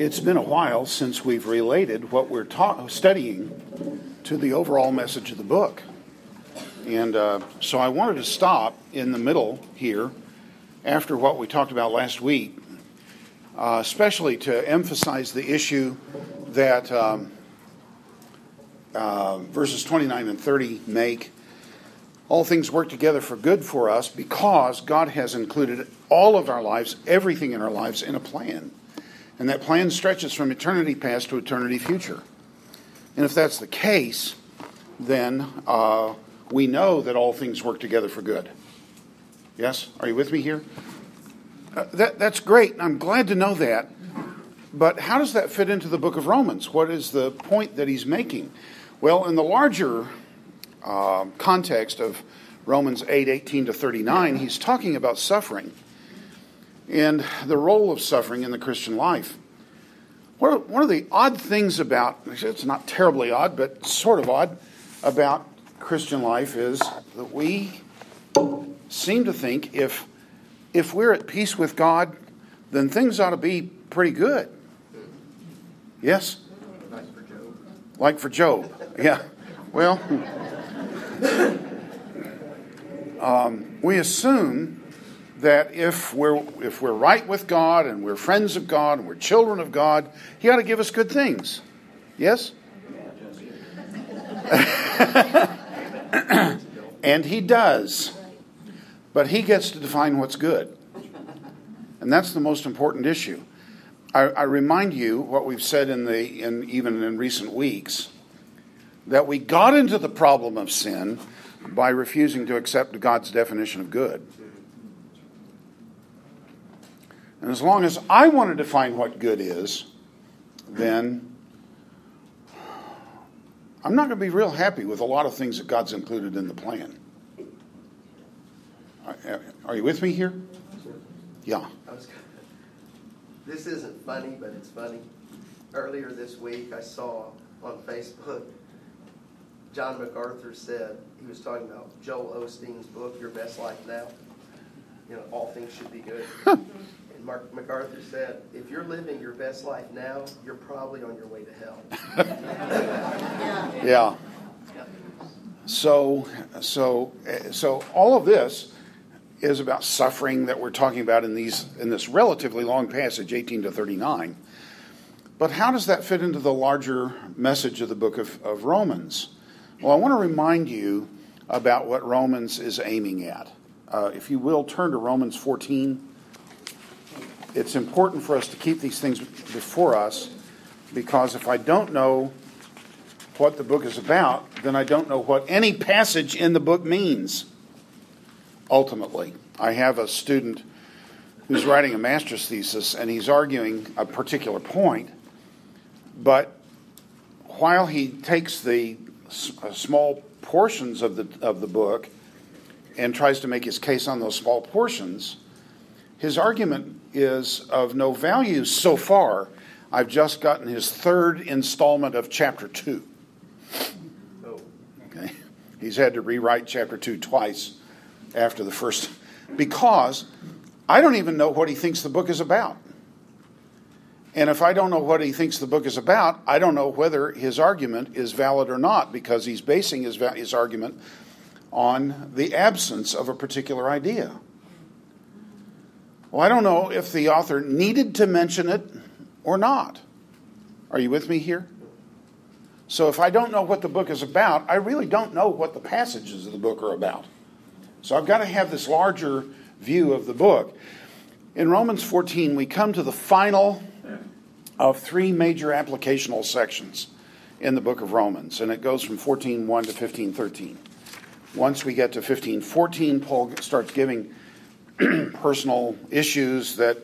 It's been a while since we've related what we're ta- studying to the overall message of the book. And uh, so I wanted to stop in the middle here after what we talked about last week, uh, especially to emphasize the issue that um, uh, verses 29 and 30 make. All things work together for good for us because God has included all of our lives, everything in our lives, in a plan. And that plan stretches from eternity past to eternity future. And if that's the case, then uh, we know that all things work together for good. Yes? Are you with me here? Uh, that, that's great. I'm glad to know that. But how does that fit into the book of Romans? What is the point that he's making? Well, in the larger uh, context of Romans 8 18 to 39, he's talking about suffering and the role of suffering in the Christian life. One of the odd things about, it's not terribly odd, but sort of odd, about Christian life is that we seem to think if, if we're at peace with God, then things ought to be pretty good. Yes? Like for Job. Like for Job. Yeah. Well, um, we assume that if we're if we're right with God and we're friends of God and we're children of God, He ought to give us good things. Yes. and He does, but He gets to define what's good, and that's the most important issue. I, I remind you what we've said in the in even in recent weeks that we got into the problem of sin by refusing to accept God's definition of good. And as long as I want to define what good is, then I'm not going to be real happy with a lot of things that God's included in the plan. Are you with me here? Yeah. This isn't funny, but it's funny. Earlier this week, I saw on Facebook John MacArthur said, he was talking about Joel Osteen's book, Your Best Life Now. You know, all things should be good. and Mark MacArthur said, if you're living your best life now, you're probably on your way to hell. yeah. So, so, so all of this is about suffering that we're talking about in these in this relatively long passage, 18 to 39. But how does that fit into the larger message of the book of, of Romans? Well, I want to remind you about what Romans is aiming at. Uh, if you will, turn to Romans 14. It's important for us to keep these things before us because if I don't know what the book is about, then I don't know what any passage in the book means. Ultimately, I have a student who's writing a master's thesis and he's arguing a particular point, but while he takes the uh, small portions of the, of the book and tries to make his case on those small portions, his argument is of no value so far. I've just gotten his third installment of chapter 2. Okay. He's had to rewrite chapter 2 twice after the first because I don't even know what he thinks the book is about. And if I don't know what he thinks the book is about, I don't know whether his argument is valid or not because he's basing his, his argument on the absence of a particular idea. Well, I don't know if the author needed to mention it or not. Are you with me here? So if I don't know what the book is about, I really don't know what the passages of the book are about. So I've got to have this larger view of the book. In Romans 14, we come to the final of three major applicational sections in the book of Romans, and it goes from 14.1 to 15.13. Once we get to 15.14, Paul starts giving personal issues that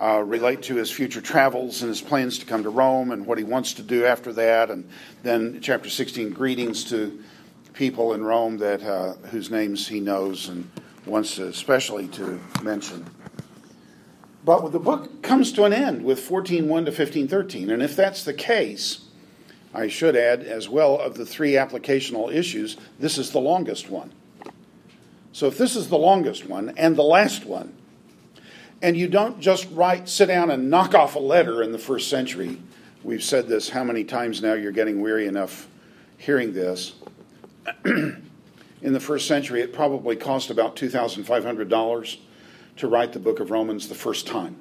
uh, relate to his future travels and his plans to come to Rome and what he wants to do after that. And then chapter 16, greetings to people in Rome that uh, whose names he knows and wants to especially to mention. But the book comes to an end with 14.1 to 15.13. And if that's the case, I should add as well of the three applicational issues, this is the longest one. So if this is the longest one and the last one, And you don't just write, sit down and knock off a letter in the first century. We've said this how many times now you're getting weary enough hearing this. in the first century, it probably cost about $2,500 to write the book of Romans the first time,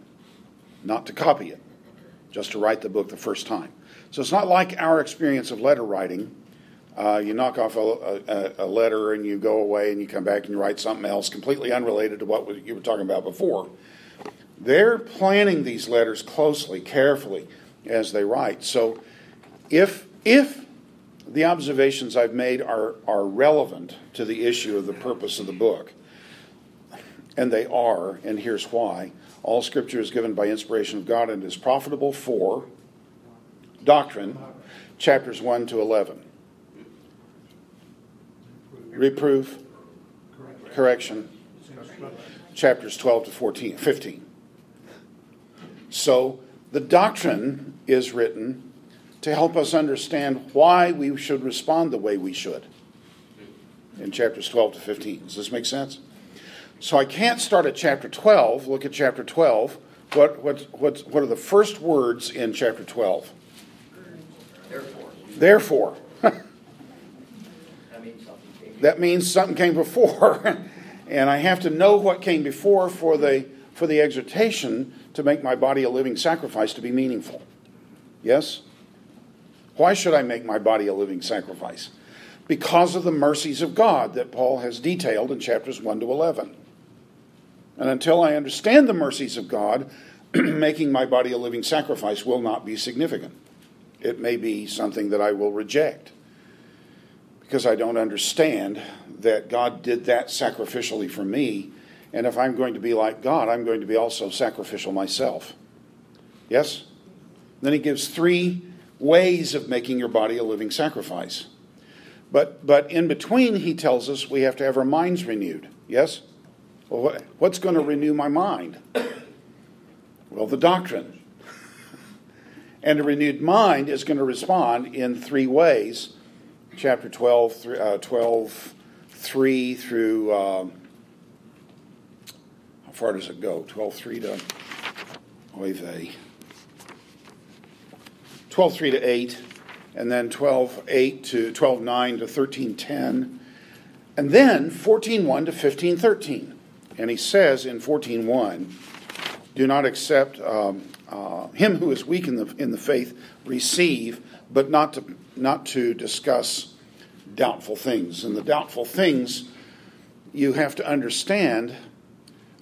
not to copy it, just to write the book the first time. So it's not like our experience of letter writing. Uh, you knock off a, a, a, letter and you go away and you come back and you write something else completely unrelated to what you were talking about before. They're planning these letters closely, carefully as they write. So if if the observations I've made are, are relevant to the issue of the purpose of the book, and they are, and here's why. All scripture is given by inspiration of God and is profitable for doctrine, chapters 1 to 11. Reproof, correction, chapters 12 to 14, 15. So the doctrine is written to help us understand why we should respond the way we should in chapters 12 to 15. Does this make sense? So I can't start at chapter 12. Look at chapter 12. What, what, what, what are the first words in chapter 12? Therefore. Therefore. that means something came, that means something came before. and I have to know what came before for the, for the exhortation to make my body a living sacrifice to be meaningful. Yes? Why should I make my body a living sacrifice? Because of the mercies of God that Paul has detailed in chapters 1 to 11. And until I understand the mercies of God, making my body a living sacrifice will not be significant. It may be something that I will reject because I don't understand that God did that sacrificially for me. And if I'm going to be like God, I'm going to be also sacrificial myself. Yes? Then he gives three ways of making your body a living sacrifice. But, but in between, he tells us we have to have our minds renewed. Yes? Well, what's going to renew my mind? Well, the doctrine. And a renewed mind is going to respond in three ways. Chapter 12, uh, 12 3 through, uh, how far does it go? 12 3 to, oy vey. 12 3 to 8, and then 12 8 to 12 9 to 13 10, and then 14 1 to 15 13. And he says in 14 1, do not accept um, uh, him who is weak in the, in the faith, receive, but not to, not to discuss doubtful things. And the doubtful things you have to understand.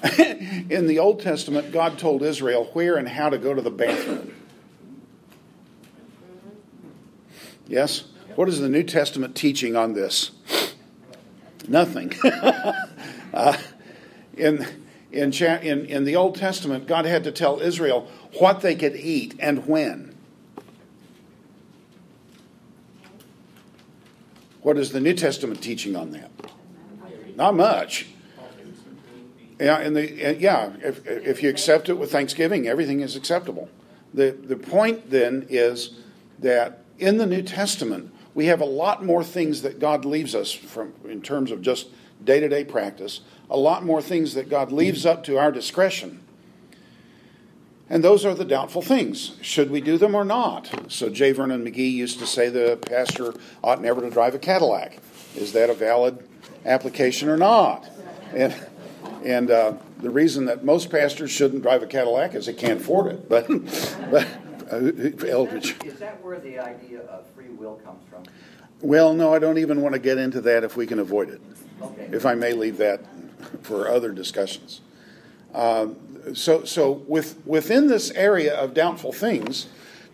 in the Old Testament, God told Israel where and how to go to the bathroom. Yes? What is the New Testament teaching on this? Nothing. uh, in, in, in, in the Old Testament, God had to tell Israel what they could eat and when. What is the New Testament teaching on that? Not much. Yeah, and the, yeah if, if you accept it with thanksgiving, everything is acceptable. The, the point then is that in the New Testament, we have a lot more things that God leaves us from in terms of just day to day practice, a lot more things that God leaves up to our discretion. And those are the doubtful things. Should we do them or not? So J. Vernon McGee used to say the pastor ought never to drive a Cadillac. Is that a valid application or not? And, and uh, the reason that most pastors shouldn't drive a Cadillac is they can't afford it. But, but uh, Eldridge. Is that where the idea of free will comes from? Well, no, I don't even want to get into that if we can avoid it. Okay. If I may leave that for other discussions. Um, so, so with, within this area of doubtful things,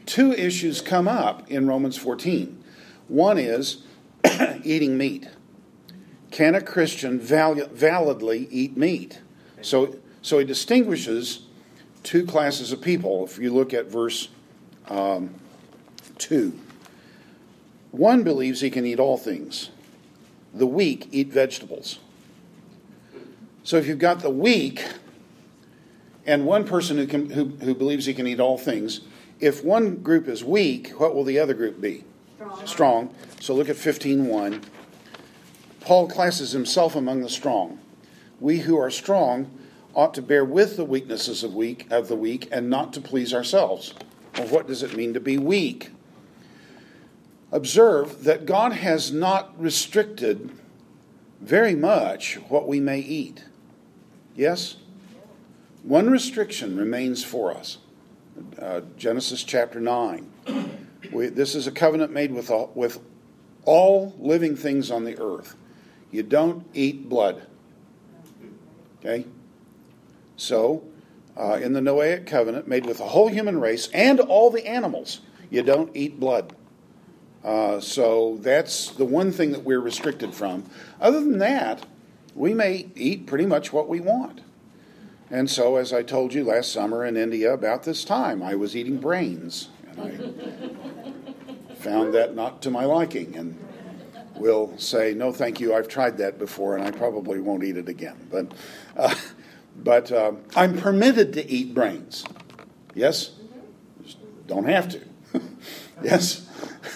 two issues come up in Romans 14. One is eating meat. Can a Christian val- validly eat meat? So, so he distinguishes two classes of people. If you look at verse um, 2. One believes he can eat all things. The weak eat vegetables. So if you've got the weak and one person who, can, who, who believes he can eat all things, if one group is weak, what will the other group be? Strong. strong. So look at 15.1. Paul classes himself among the strong. We who are strong ought to bear with the weaknesses of weak of the weak and not to please ourselves. Well, what does it mean to be weak? Observe that God has not restricted very much what we may eat. Yes? One restriction remains for us. Uh, Genesis chapter 9. We, this is a covenant made with all, with all living things on the earth. You don't eat blood. Okay? So, uh, in the Noahic covenant made with the whole human race and all the animals, you don't eat blood. Uh, so that's the one thing that we're restricted from. Other than that, we may eat pretty much what we want. And so, as I told you last summer in India about this time, I was eating brains. And I found that not to my liking. And will say, no, thank you, I've tried that before and I probably won't eat it again. But, uh, but uh, I'm permitted to eat brains. Yes? Don't have to. yes?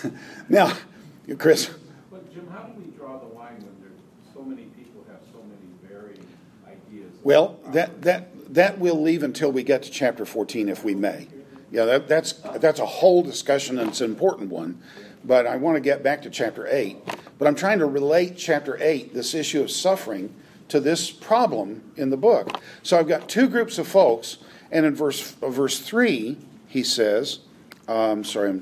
now, Chris. But Jim, how do we draw the line when there so many people have so many varying ideas? Well, that, that, that we'll leave until we get to chapter 14, if we may. Yeah, that, that's, that's a whole discussion and it's an important one. But I want to get back to chapter 8. But I'm trying to relate chapter 8, this issue of suffering, to this problem in the book. So I've got two groups of folks, and in verse, uh, verse 3, he says, um, sorry,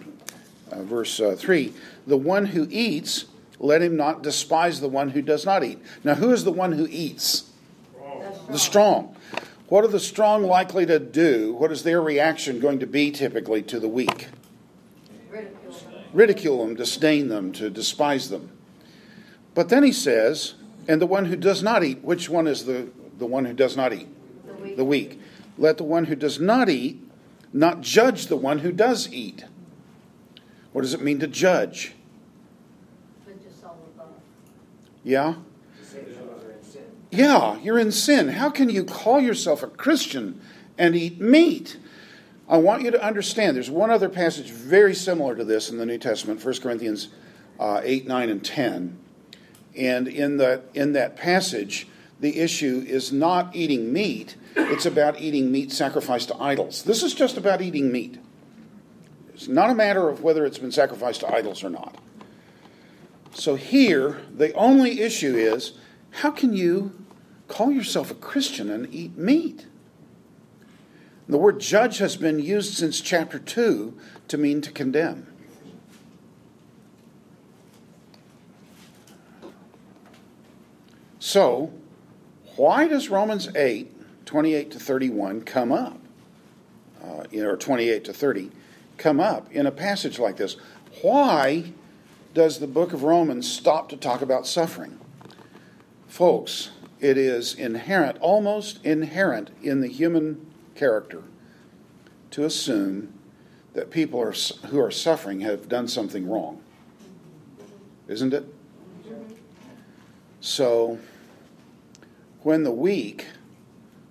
uh, verse uh, 3, the one who eats, let him not despise the one who does not eat. Now, who is the one who eats? The strong. What are the strong likely to do? What is their reaction going to be typically to the weak? Ridicule them, Ridicule them disdain them, to despise them. But then he says, and the one who does not eat, which one is the, the one who does not eat? The weak. the weak. Let the one who does not eat not judge the one who does eat. What does it mean to judge? Put yourself above. Yeah? Yeah, you're in sin. How can you call yourself a Christian and eat meat? I want you to understand there's one other passage very similar to this in the New Testament, 1 Corinthians uh, 8, 9, and 10. And in, the, in that passage, the issue is not eating meat, it's about eating meat sacrificed to idols. This is just about eating meat. It's not a matter of whether it's been sacrificed to idols or not. So here, the only issue is how can you call yourself a Christian and eat meat? The word judge has been used since chapter 2 to mean to condemn. So, why does Romans 8, 28 to 31 come up? Uh, or 28 to 30 come up in a passage like this? Why does the book of Romans stop to talk about suffering? Folks, it is inherent, almost inherent in the human character to assume that people are, who are suffering have done something wrong. Isn't it? So, when the weak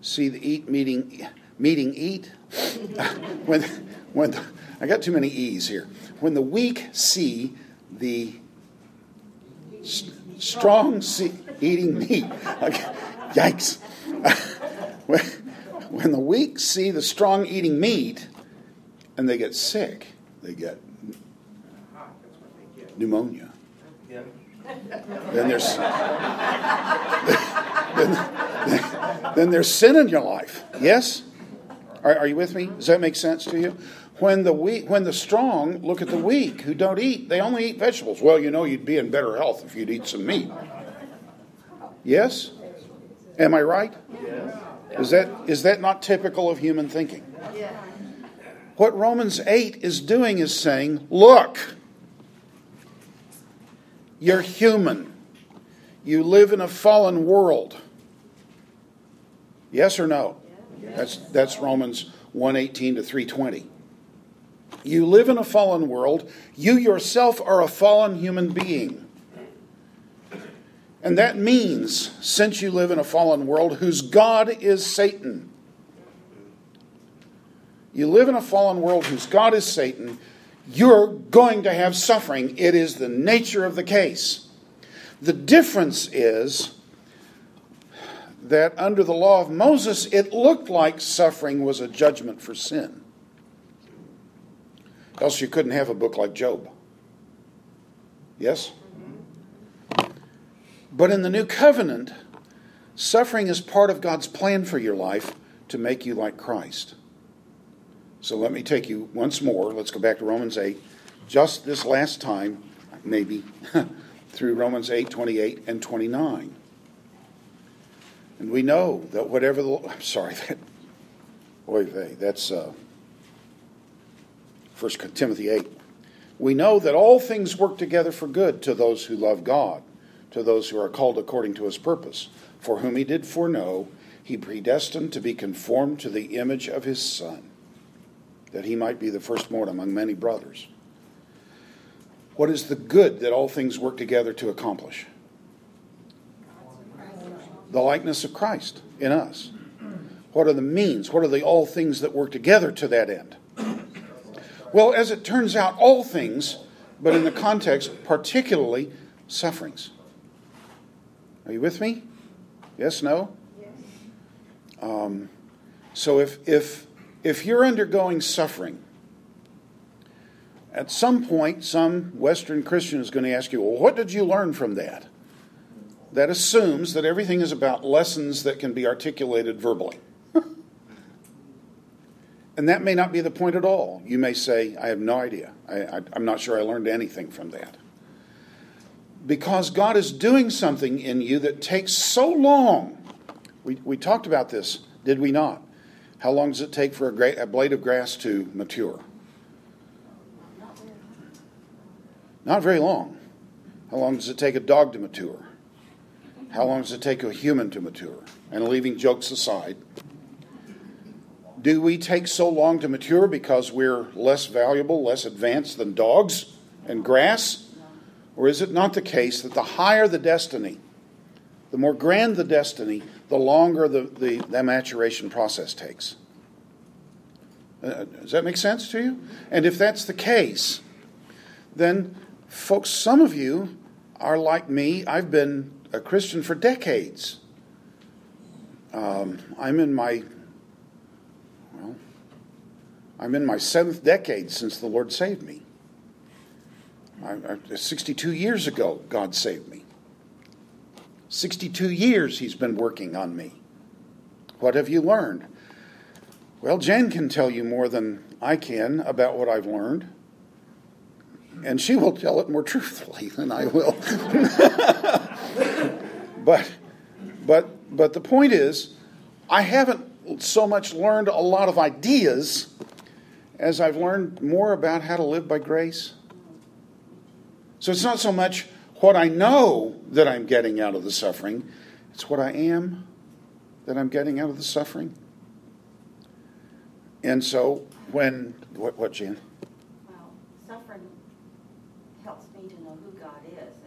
see the eat meeting meeting eat, when when the, I got too many e's here. When the weak see the strong see, eating meat, yikes! when, the weak see the strong eating meat, and they get sick, they get pneumonia. Then there's then, then there's sin in your life. Yes? Are, are you with me? Does that make sense to you? When the weak, when the strong look at the weak who don't eat, they only eat vegetables. Well, you know, you'd be in better health if you'd eat some meat. Yes? Am I right? Is that is that not typical of human thinking? What Romans 8 is doing is saying, look, you're human. You live in a fallen world. Yes or no? That's that's Romans 118 to 320. You live in a fallen world. You yourself are a fallen human being. And that means, since you live in a fallen world whose God is Satan, you live in a fallen world whose God is Satan, you're going to have suffering. It is the nature of the case. The difference is that under the law of Moses, it looked like suffering was a judgment for sin. Else you couldn't have a book like Job. Yes? But in the new covenant, suffering is part of God's plan for your life to make you like Christ. So let me take you once more. Let's go back to Romans 8. Just this last time, maybe, through Romans 8, 28 and 29. And we know that whatever the. I'm sorry, that. Oy vey, that's uh, 1 Timothy 8. We know that all things work together for good to those who love God, to those who are called according to his purpose, for whom he did foreknow, he predestined to be conformed to the image of his Son, that he might be the firstborn among many brothers. What is the good that all things work together to accomplish? The likeness of Christ in us. What are the means? What are the all things that work together to that end? Well, as it turns out, all things, but in the context, particularly sufferings. Are you with me? Yes, no? Yes. Um, so if, if, if you're undergoing suffering, at some point, some Western Christian is going to ask you, well, what did you learn from that? That assumes that everything is about lessons that can be articulated verbally. and that may not be the point at all. You may say, I have no idea. I, am not sure I learned anything from that. Because God is doing something in you that takes so long. We, we talked about this, did we not? How long does it take for a, great, a blade of grass to mature? Not very long. How long does it take a dog to mature? How long does it take a human to mature? And leaving jokes aside, do we take so long to mature because we're less valuable, less advanced than dogs and grass? Or is it not the case that the higher the destiny, the more grand the destiny, the longer the, the, the maturation process takes? Uh, does that make sense to you? And if that's the case, then Folks, some of you are like me. I've been a Christian for decades. Um, I'm in my well, I'm in my seventh decade since the Lord saved me. I, I, 62 years ago, God saved me. 62 years He's been working on me. What have you learned? Well, Jen can tell you more than I can about what I've learned and she will tell it more truthfully than I will. but, but, but the point is, I haven't so much learned a lot of ideas as I've learned more about how to live by grace. So it's not so much what I know that I'm getting out of the suffering, it's what I am that I'm getting out of the suffering. And so when, what, what Jan?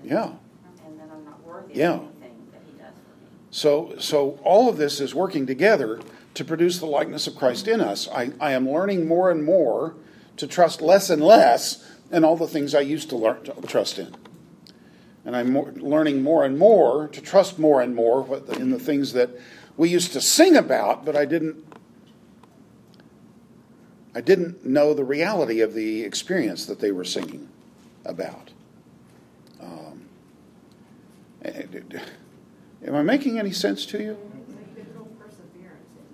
Yeah. And that I'm not worthy yeah. that He does for me. So, so all of this is working together to produce the likeness of Christ in us. I, I am learning more and more to trust less and less in all the things I used to, learn, to trust in. And I'm more, learning more and more to trust more and more in the things that we used to sing about, but I didn't I didn't know the reality of the experience that they were singing about. Eh, am I making any sense to you?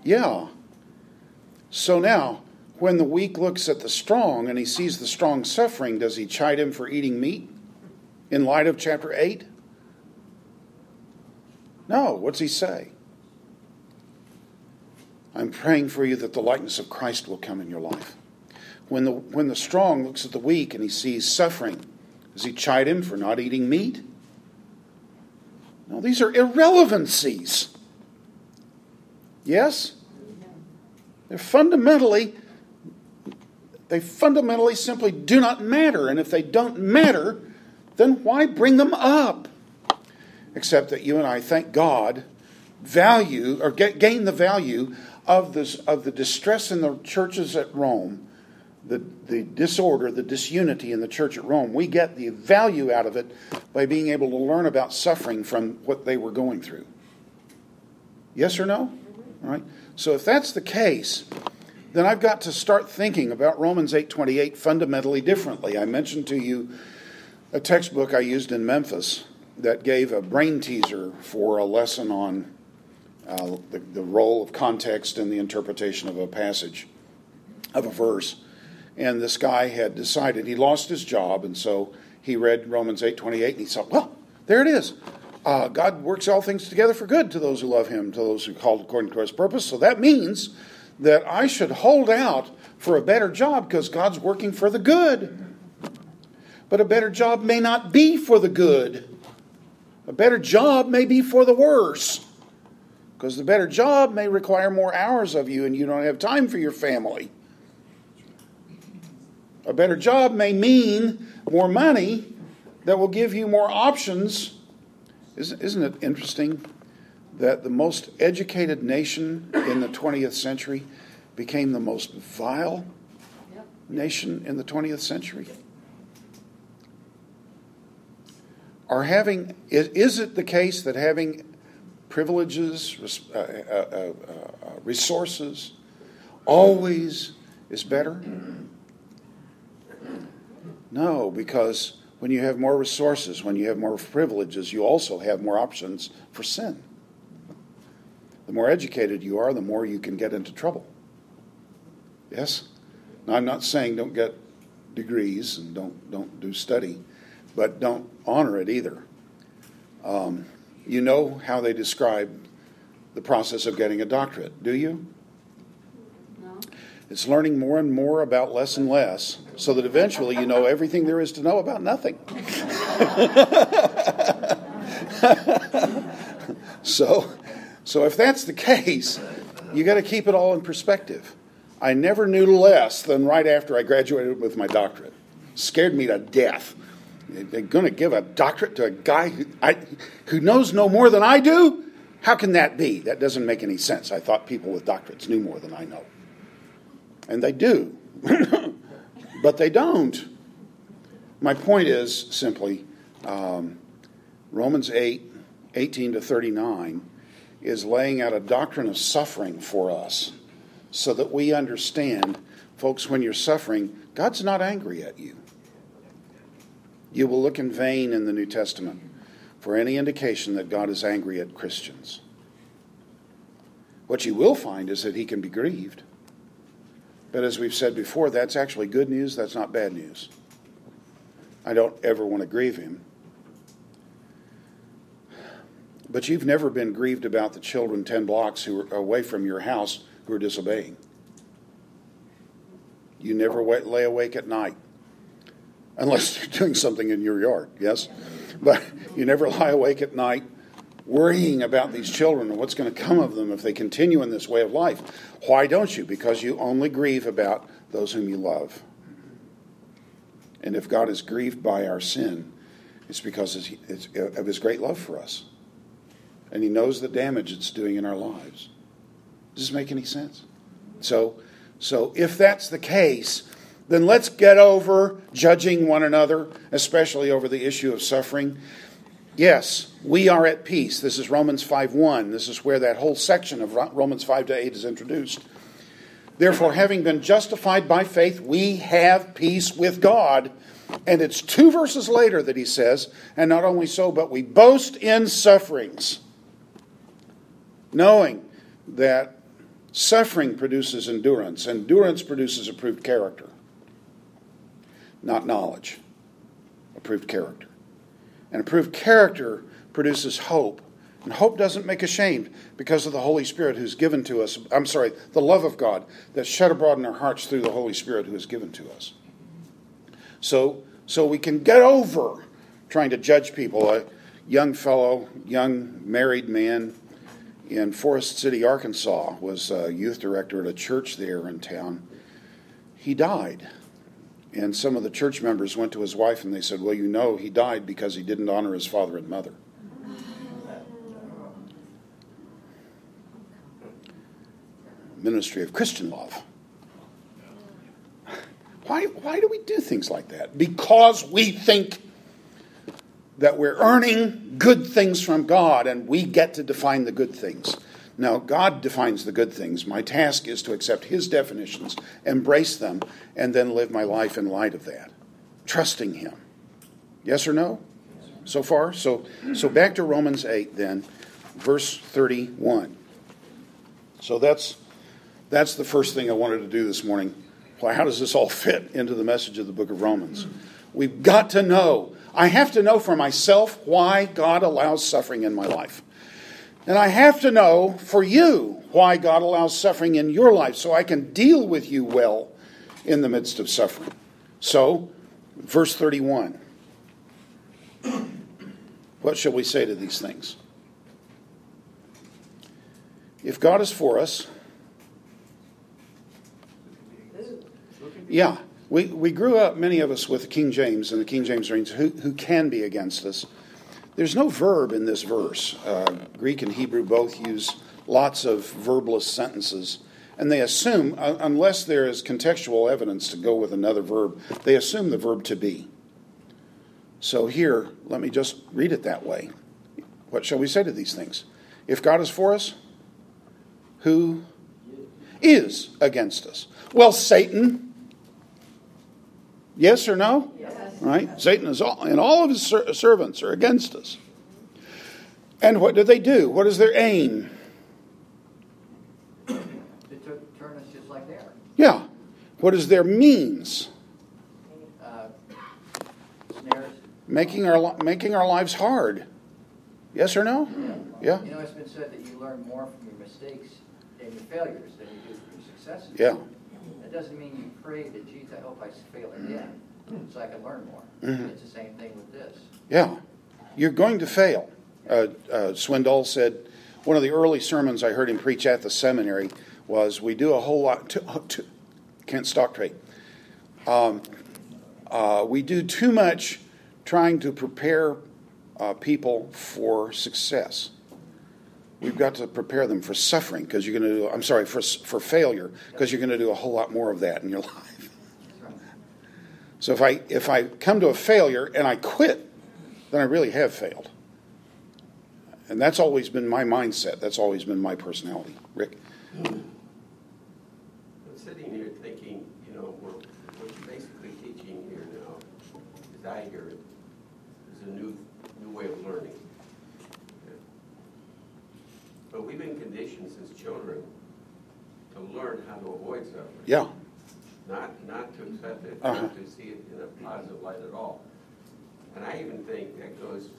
Yeah. So now, when the weak looks at the strong and he sees the strong suffering, does he chide him for eating meat in light of chapter 8? No. What's he say? I'm praying for you that the likeness of Christ will come in your life. When the, when the strong looks at the weak and he sees suffering, does he chide him for not eating meat? No, these are irrelevancies. Yes? They're fundamentally they fundamentally simply do not matter. And if they don't matter, then why bring them up? Except that you and I, thank God, value or get, gain the value of, this, of the distress in the churches at Rome the, the disorder, the disunity in the church at Rome. We get the value out of it by being able to learn about suffering from what they were going through. Yes or no? All right. So if that's the case, then I've got to start thinking about Romans 8:28 fundamentally differently. I mentioned to you a textbook I used in Memphis that gave a brain teaser for a lesson on uh, the, the role of context in the interpretation of a passage, of a verse. And this guy had decided he lost his job, and so he read Romans 8:28, and he thought, well, there it is. Uh, God works all things together for good to those who love Him, to those who are called according to His purpose. So that means that I should hold out for a better job because God's working for the good. But a better job may not be for the good. A better job may be for the worse. Because the better job may require more hours of you and you don't have time for your family. A better job may mean more money that will give you more options. Isn't it interesting that the most educated nation in the 20th century became the most vile nation in the 20th century? Are having is, is it the case that having privileges, uh, uh, uh, uh, resources, always is better? No, because when you have more resources, when you have more privileges, you also have more options for sin. The more educated you are, the more you can get into trouble. Yes? Now, I'm not saying don't get degrees and don't, don't do study, but don't honor it either. Um, you know how they describe the process of getting a doctorate, do you? It's learning more and more about less and less so that eventually you know everything there is to know about nothing. so, so if that's the case, you got to keep it all in perspective. I never knew less than right after I graduated with my doctorate. Scared me to death. They're going to give a doctorate to a guy who, I, who knows no more than I do? How can that be? That doesn't make any sense. I thought people with doctorates knew more than I know. And they do. but they don't. My point is simply um, Romans 8, 18 to 39 is laying out a doctrine of suffering for us so that we understand, folks, when you're suffering, God's not angry at you. You will look in vain in the New Testament for any indication that God is angry at Christians. What you will find is that he can be grieved. But as we've said before, that's actually good news, that's not bad news. I don't ever want to grieve him. But you've never been grieved about the children 10 blocks who are away from your house who are disobeying. You never lay awake at night unless you're doing something in your yard, yes? But you never lie awake at night worrying about these children and what's going to come of them if they continue in this way of life. Why don't you? Because you only grieve about those whom you love. And if God is grieved by our sin, it's because uh, of his great love for us. And he knows the damage it's doing in our lives. Does this make any sense? So, so if that's the case, then let's get over judging one another, especially over the issue of suffering. Yes, we are at peace. This is Romans 5:1. This is where that whole section of Romans 5 to 8 is introduced. Therefore, having been justified by faith, we have peace with God. And it's two verses later that he says, and not only so, but we boast in sufferings, knowing that suffering produces endurance, endurance produces approved character, not knowledge, approved character. And approved character produces hope. And hope doesn't make ashamed because of the Holy Spirit who's given to us. I'm sorry, the love of God that's shed abroad in our hearts through the Holy Spirit who is given to us. So, so we can get over trying to judge people. A young fellow, young married man in Forest City, Arkansas, was a youth director at a church there in town. He died and some of the church members went to his wife and they said, Well, you know, he died because he didn't honor his father and mother. Ministry of Christian love. Why, why do we do things like that? Because we think that we're earning good things from God and we get to define the good things. Now, God defines the good things. My task is to accept His definitions, embrace them, and then live my life in light of that, trusting Him. Yes or no? So far? So, so back to Romans 8, then, verse 31. So that's, that's the first thing I wanted to do this morning. Well, how does this all fit into the message of the book of Romans? We've got to know. I have to know for myself why God allows suffering in my life. And I have to know for you why God allows suffering in your life so I can deal with you well in the midst of suffering. So, verse 31. What shall we say to these things? If God is for us, yeah, we, we grew up, many of us, with the King James and the King James reads, who, who can be against us? There's no verb in this verse. Uh, Greek and Hebrew both use lots of verbless sentences, and they assume, uh, unless there is contextual evidence to go with another verb, they assume the verb to be. So here, let me just read it that way. What shall we say to these things? If God is for us, who is against us? Well, Satan. Yes or no? Yes. Right? Satan is all, and all of his ser- servants are against us. And what do they do? What is their aim? Turn us just like they are. Yeah. What is their means? Uh, Snares. Making our making our lives hard. Yes or no? Yeah. You know, it's been said that you learn more from your mistakes and your failures than you do from your successes. Yeah. That doesn't mean you pray that, geez, I hope I fail again, so I can learn more. Mhm. It's the same thing with this. Yeah, you're going to fail. Uh, uh, Swindoll said one of the early sermons I heard him preach at the seminary was, "We do a whole lot. To, to, can't stock trade. Um, uh, we do too much trying to prepare uh, people for success. We've got to prepare them for suffering because you're going to do. I'm sorry for for failure because you're going to do a whole lot more of that in your life." So if I if I come to a failure and I quit, then I really have failed. And that's always been my mindset. That's always been my personality. Rick? I'm sitting here thinking, you know, we're, what you're basically teaching here now, as I hear it, is a new, new way of learning. But we've been conditioned since children to learn how to avoid suffering. Yeah. Not, not to accept it, Uh-huh. not to see it in a positive light at all. And I even think that goes,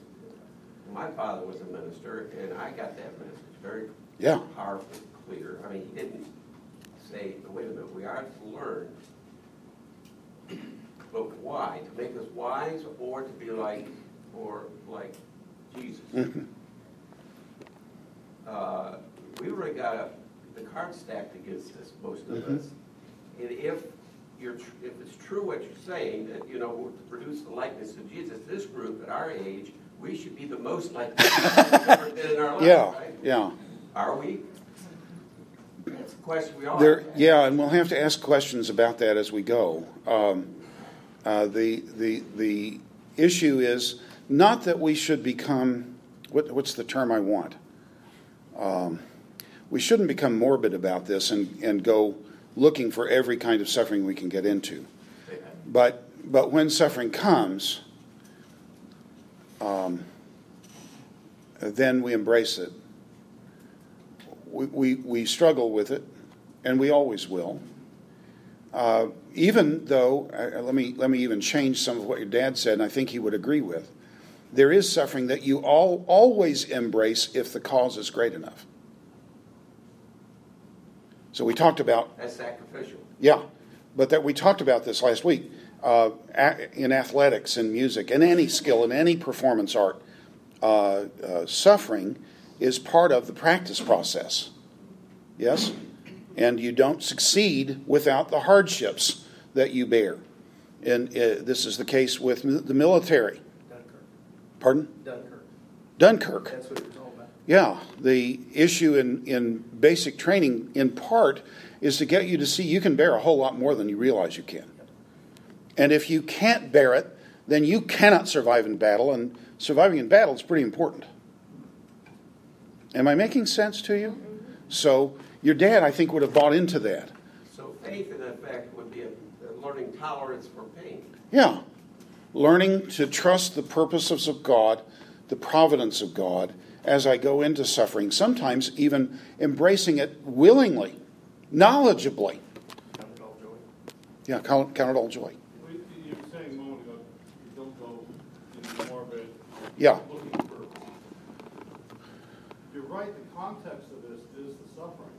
my father was a minister, and I got that message very Yeah. powerful, clear. I mean, he didn't say, wait a minute, we are to learn. But why? To make us wise or to be like, or like Jesus? Mhm. Uh, We really got a- the cards stacked against us, most of Mhm. us. And if you're, tr- if it's true what you're saying, that, you know, to produce the likeness of Jesus, this group at our age, we should be the most like ever been in our life, Yeah. right? Yeah. Are we? That's the question we all There, yeah, and we'll have to ask questions about that as we go. Um, uh, the, the, the issue is not that we should become, what, what's the term I want? Um, we shouldn't become morbid about this and, and go looking for every kind of suffering we can get into. But, but when suffering comes, um, then we embrace it. We, we, we struggle with it, and we always will. Uh, even though, uh, let, me, let me even change some of what your dad said, and I think he would agree with. There is suffering that you all, always embrace if the cause is great enough. So we talked about That's sacrificial. yeah, but that we talked about this last week. Uh, in athletics and music and any skill in any performance art, uh, uh, suffering is part of the practice process. Yes? And you don't succeed without the hardships that you bear. And uh, this is the case with the military. Dunkirk. Pardon? Dunkirk. Dunkirk. Yeah, the issue in, in basic training, in part, is to get you to see you can bear a whole lot more than you realize you can. And if you can't bear it, then you cannot survive in battle, and surviving in battle is pretty important. Am I making sense to you? So your dad, I think, would have bought into that. So faith, in effect, would be learning tolerance for pain. Yeah. Learning to trust the purposes of God, the providence of God, as I go into suffering, sometimes even embracing it willingly, knowledgeably. Count it all joy. Yeah, count, count it all joy. You were saying a moment ago, you don't go into morbid. Yeah. Looking for. You're right, the context of this is the suffering,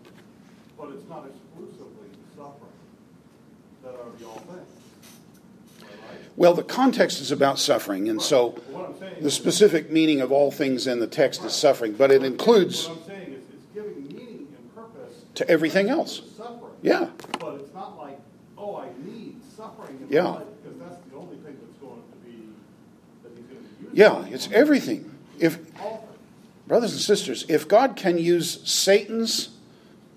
but it's not exclusively the suffering that are the all things. Am I right? Well, the context is about suffering, and so But What I'm saying. the specific meaning of all things in the text is suffering, but it includes What I'm saying is, it's giving meaning and purpose. to everything else. Yeah. But it's not like, oh, I need suffering in Yeah. because that's the only thing that's going to be, that he's going to use. Yeah, it's everything. If brothers and sisters, if God can use Satan's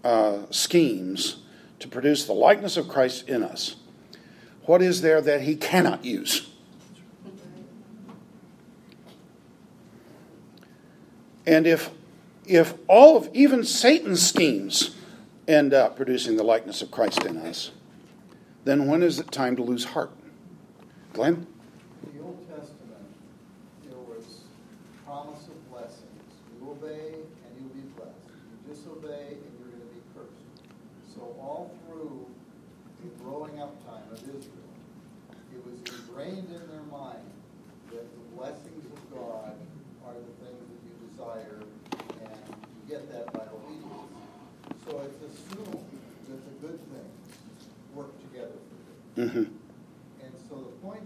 uh, schemes to produce the likeness of Christ in us, what is there that he cannot use? And if if all of even Satan's schemes end up producing the likeness of Christ in us, then when is it time to lose heart? Glenn? In the Old Testament, there was promise of blessings. You obey and you'll be blessed. You disobey and you're going to be cursed. So all through the growing up time of Israel, it was ingrained in their mind that the blessings of God are the things that you desire, and you get that by obedience. So it's assumed that the good things work together for you. Mm-hmm. And so the point,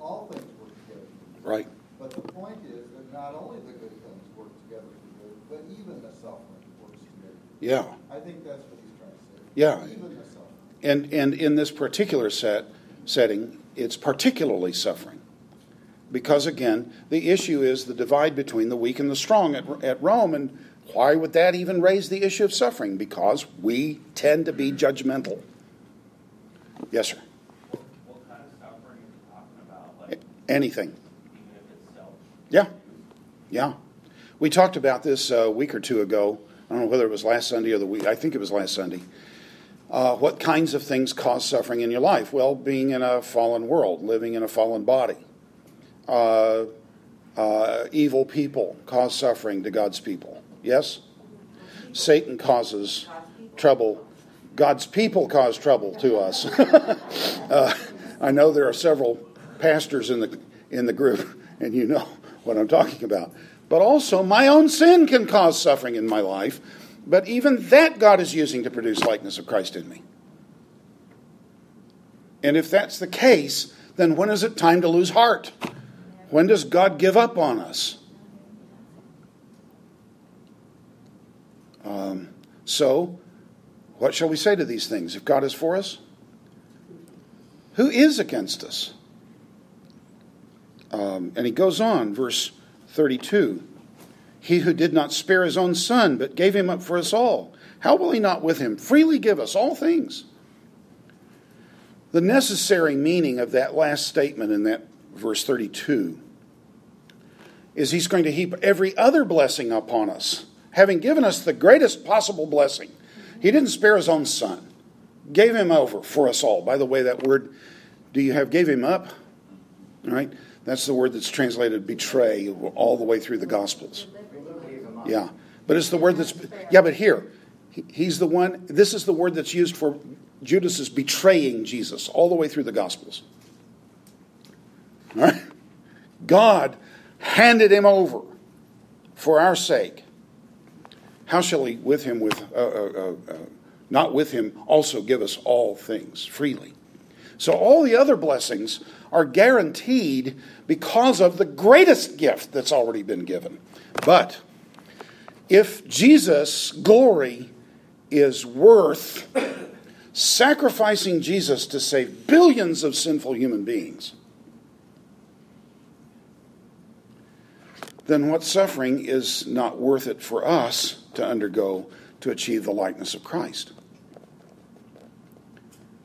all things work together. Right. But the point is that not only the good things work together for good, but even the suffering works together. Yeah. I think that's what he's trying to say. Yeah. Even the suffering. And, and in this particular set, setting, it's particularly suffering. Because again, the issue is the divide between the weak and the strong at, at Rome. And why would that even raise the issue of suffering? Because we tend to be judgmental. Yes, sir. What kind of suffering are you talking about? Like, Anything. Yeah. Yeah. We talked about this a week or two ago. I don't know whether it was last Sunday or the week. I think it was last Sunday. Uh, what kinds of things cause suffering in your life? Well, being in a fallen world, living in a fallen body. Uh, uh, evil people cause suffering to God's people. Yes? Satan causes trouble. God's people cause trouble to us. uh, I know there are several pastors in the in the group, and you know what I'm talking about. But also, my own sin can cause suffering in my life. But even that God is using to produce likeness of Christ in me. And if that's the case, then when is it time to lose heart? When does God give up on us? Um, so, what shall we say to these things? If God is for us, who is against us? Um, and he goes on, verse 32 He who did not spare his own son, but gave him up for us all, how will he not with him freely give us all things? The necessary meaning of that last statement in that verse 32 is he's going to heap every other blessing upon us, having given us the greatest possible blessing. He didn't spare his own son, gave him over for us all. By the way, that word, do you have gave him up? All right, that's the word that's translated betray all the way through the Gospels. Yeah, but it's the word that's, yeah, but here, he's the one, this is the word that's used for Judas is betraying Jesus all the way through the Gospels. All right? God handed him over for our sake. How shall he with him with uh, uh, uh, uh, not with him also give us all things freely? So all the other blessings are guaranteed because of the greatest gift that's already been given. But if Jesus' glory is worth sacrificing Jesus to save billions of sinful human beings, then what suffering is not worth it for us to undergo to achieve the likeness of Christ?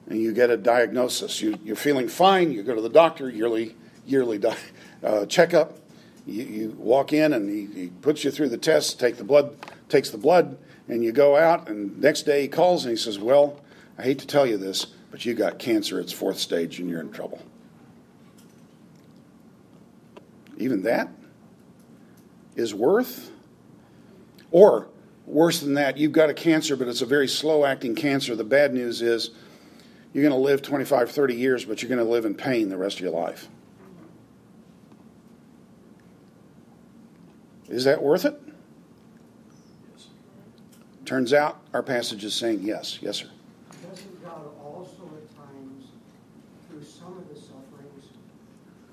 And you get a diagnosis. You, you're feeling fine. You go to the doctor yearly, yearly di- uh, checkup. You, you walk in and he, he puts you through the tests, take the blood takes the blood, and you go out, and next day he calls and he says, Well, I hate to tell you this, but you got cancer, it's fourth stage, and you're in trouble. Even that is worth? Or worse than that, you've got a cancer, but it's a very slow acting cancer. The bad news is you're going to live 25, 30 years, but you're going to live in pain the rest of your life. Is that worth it? Turns out our passage is saying yes. Yes, sir. Doesn't God also at times, through some of the sufferings,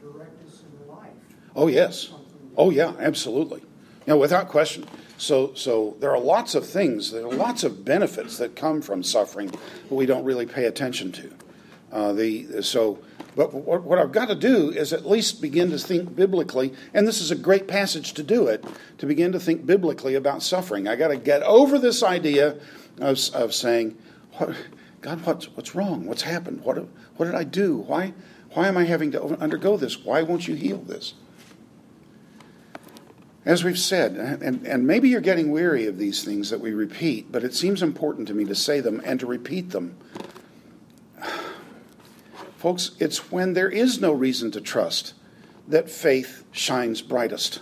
direct us in life? Oh, yes. Oh, yeah, absolutely. You know, without question. So, so there are lots of things, there are lots of benefits that come from suffering that we don't really pay attention to. Uh, the, so, but what, what I've got to do is at least begin to think biblically, and this is a great passage to do it, to begin to think biblically about suffering. I got to get over this idea of, of saying, God, what's, what's wrong? What's happened? What, what did I do? Why, why am I having to undergo this? Why won't you heal this? As we've said, and, and maybe you're getting weary of these things that we repeat, but it seems important to me to say them and to repeat them. Folks, it's when there is no reason to trust that faith shines brightest,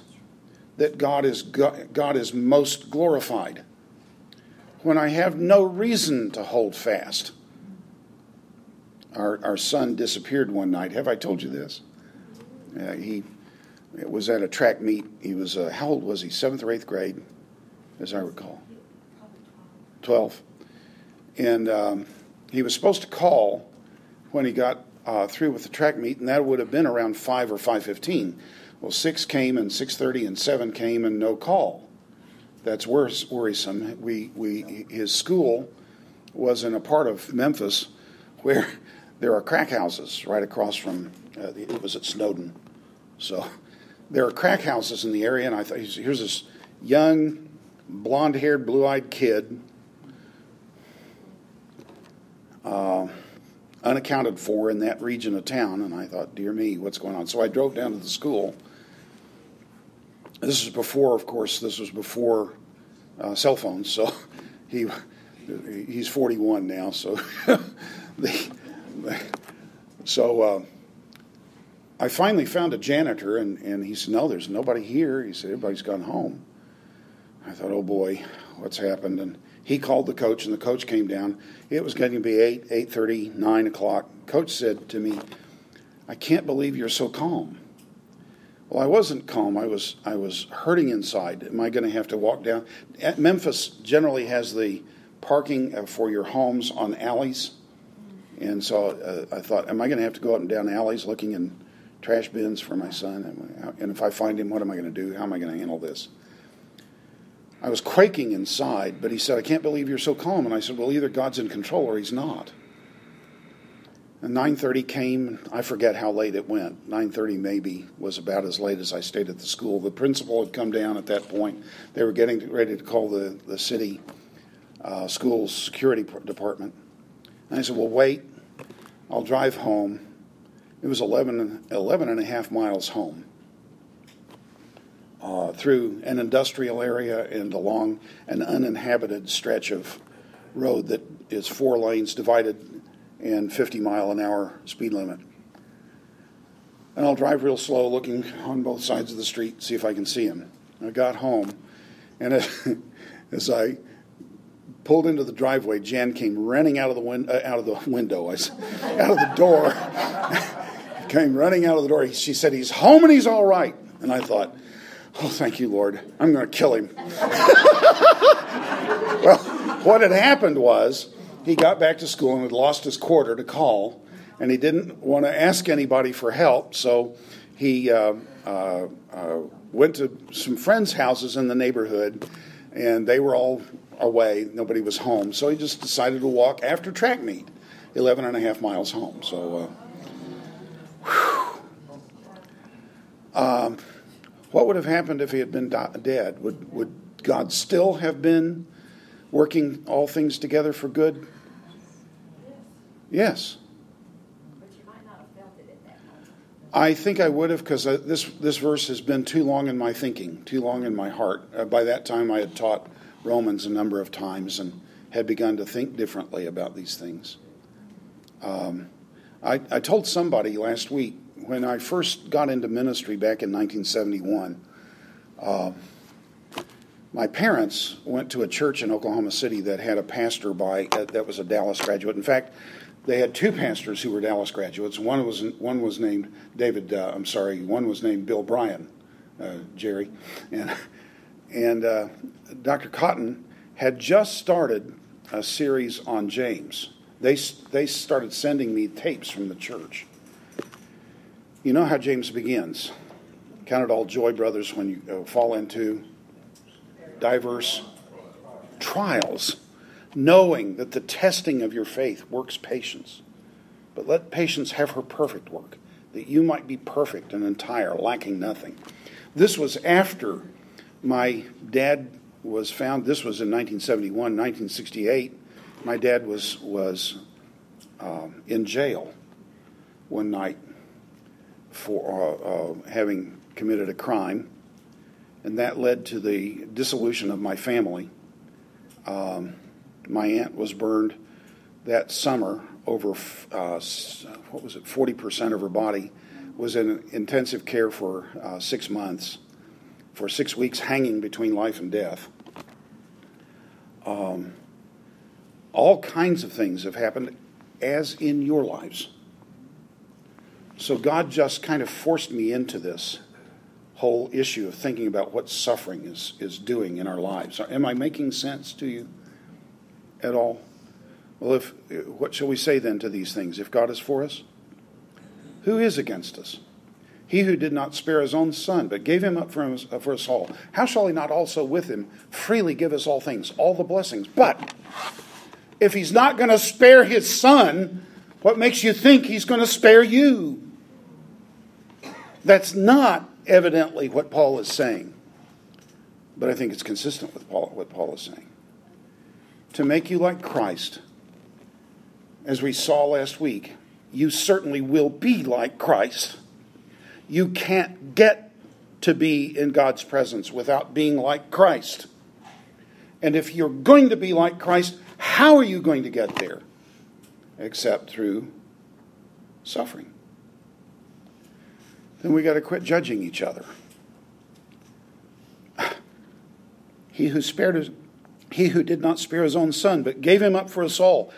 that God is, God is most glorified. When I have no reason to hold fast. Our, our son disappeared one night. Have I told you this? Uh, he it was at a track meet. He was, uh, how old was he? Seventh or eighth grade, as I recall. 12. And um, he was supposed to call when he got uh, through with the track meet, and that would have been around 5 or 5.15. Well, 6 came, and 6.30 and 7 came, and no call. That's worse, worrisome. We, we, his school was in a part of Memphis where there are crack houses right across from, uh, it was at Snowden. So there are crack houses in the area, and I thought, here's this young, blonde haired, blue eyed kid, uh, unaccounted for in that region of town. And I thought, dear me, what's going on? So I drove down to the school. This is before, of course, this was before uh, cell phones. So he he's 41 now. So the, so uh, I finally found a janitor, and, and he said, No, there's nobody here. He said, Everybody's gone home. I thought, Oh boy, what's happened? And he called the coach, and the coach came down. It was getting to be 8, 8.30, 9 o'clock. Coach said to me, I can't believe you're so calm. Well, I wasn't calm. I was I was hurting inside. Am I going to have to walk down? Memphis generally has the parking uh, for your homes on alleys, and so uh, I thought, am I going to have to go up and down alleys looking in trash bins for my son. And if I find him, what am I going to do? How am I going to handle this? I was quaking inside, but he said, I can't believe you're so calm. And I said, Well, either God's in control or he's not. And 9:30 came. I forget how late it went. 9:30 maybe was about as late as I stayed at the school. The principal had come down at that point. They were getting ready to call the the city uh, school's security department. And I said, "Well, wait. I'll drive home it was 11, 11 and a half miles home uh, through an industrial area and along an uninhabited stretch of road that is four lanes divided and 50 mile an hour speed limit. And I'll drive real slow, looking on both sides of the street, see if I can see him. I got home, and as I pulled into the driveway, Jan came running out of the win- uh, out of the window, out of the door, came running out of the door. She said, He's home and he's all right. And I thought, Oh, thank you, Lord. I'm going to kill him. well, what had happened was he got back to school and had lost his quarter to call, and he didn't want to ask anybody for help, so he uh, uh, uh, went to some friends' houses in the neighborhood, and they were all away. Nobody was home, so he just decided to walk after track meet, 11 and a half miles home. So, uh, um, what would have happened if he had been dead? Would, would God still have been working all things together for good? Yes. I think I would have because this this verse has been too long in my thinking, too long in my heart. Uh, by that time, I had taught Romans a number of times and had begun to think differently about these things. Um, I, I told somebody last week when I first got into ministry back in 1971. Uh, my parents went to a church in Oklahoma City that had a pastor by uh, that was a Dallas graduate. In fact, they had two pastors who were Dallas graduates. One was one was named David. Uh, I'm sorry, one was named Bill Bryan, uh, Jerry, and and uh, Dr. Cotton had just started a series on James. They they started sending me tapes from the church. You know how James begins. Count it all joy, brothers, when you uh, fall into diverse trials, knowing that the testing of your faith works patience. But let patience have her perfect work, that you might be perfect and entire, lacking nothing. This was after my dad was found. This was in 1971, 1968. My dad was was um, in jail one night for uh, uh, having committed a crime and that led to the dissolution of my family. Um, my aunt was burned that summer. Over uh, what was it? Forty percent of her body was in intensive care for uh, six months, for six weeks, hanging between life and death. Um, all kinds of things have happened, as in your lives. So God just kind of forced me into this whole issue of thinking about what suffering is, is doing in our lives. Am I making sense to you at all? Well, if what shall we say then to these things? If God is for us, who is against us? He who did not spare his own son, but gave him up for us, uh, for us all, how shall he not also with him freely give us all things, all the blessings? But if he's not going to spare his son, what makes you think he's going to spare you? That's not evidently what Paul is saying, but I think it's consistent with Paul, what Paul is saying. To make you like Christ, as we saw last week, you certainly will be like Christ. You can't get to be in God's presence without being like Christ. And if you're going to be like Christ, how are you going to get there? Except through suffering then we got to quit judging each other. He who spared his, he who did not spare his own son, but gave him up for us all,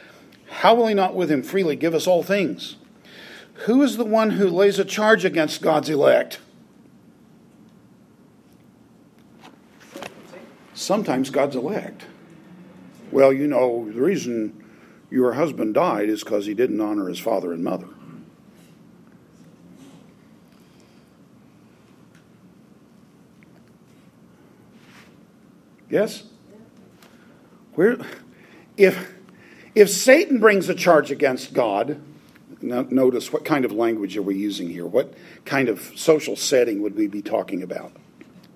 how will he not with him freely give us all things? Who is the one who lays a charge against God's elect? Sometimes God's elect. Well, you know, the reason your husband died is because he didn't honor his father and mother. Yes? Where, if, if Satan brings a charge against God, notice what kind of language are we using here? What kind of social setting would we be talking about?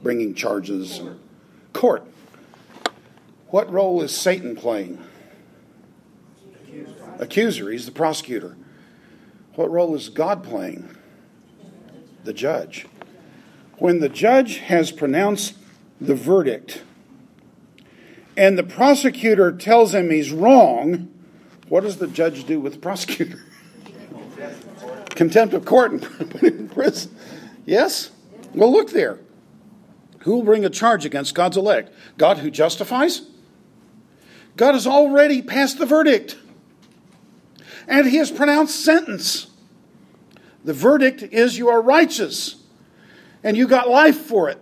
Bringing charges? Court. What role is Satan playing? Accuser. Accuser. He's the prosecutor. What role is God playing? The judge. When the judge has pronounced the verdict, and the prosecutor tells him he's wrong, what does the judge do with the prosecutor? Contempt of court and put in prison. Yes? Well, look there. Who will bring a charge against God's elect? God who justifies? God has already passed the verdict. And he has pronounced sentence. The verdict is you are righteous and you got life for it.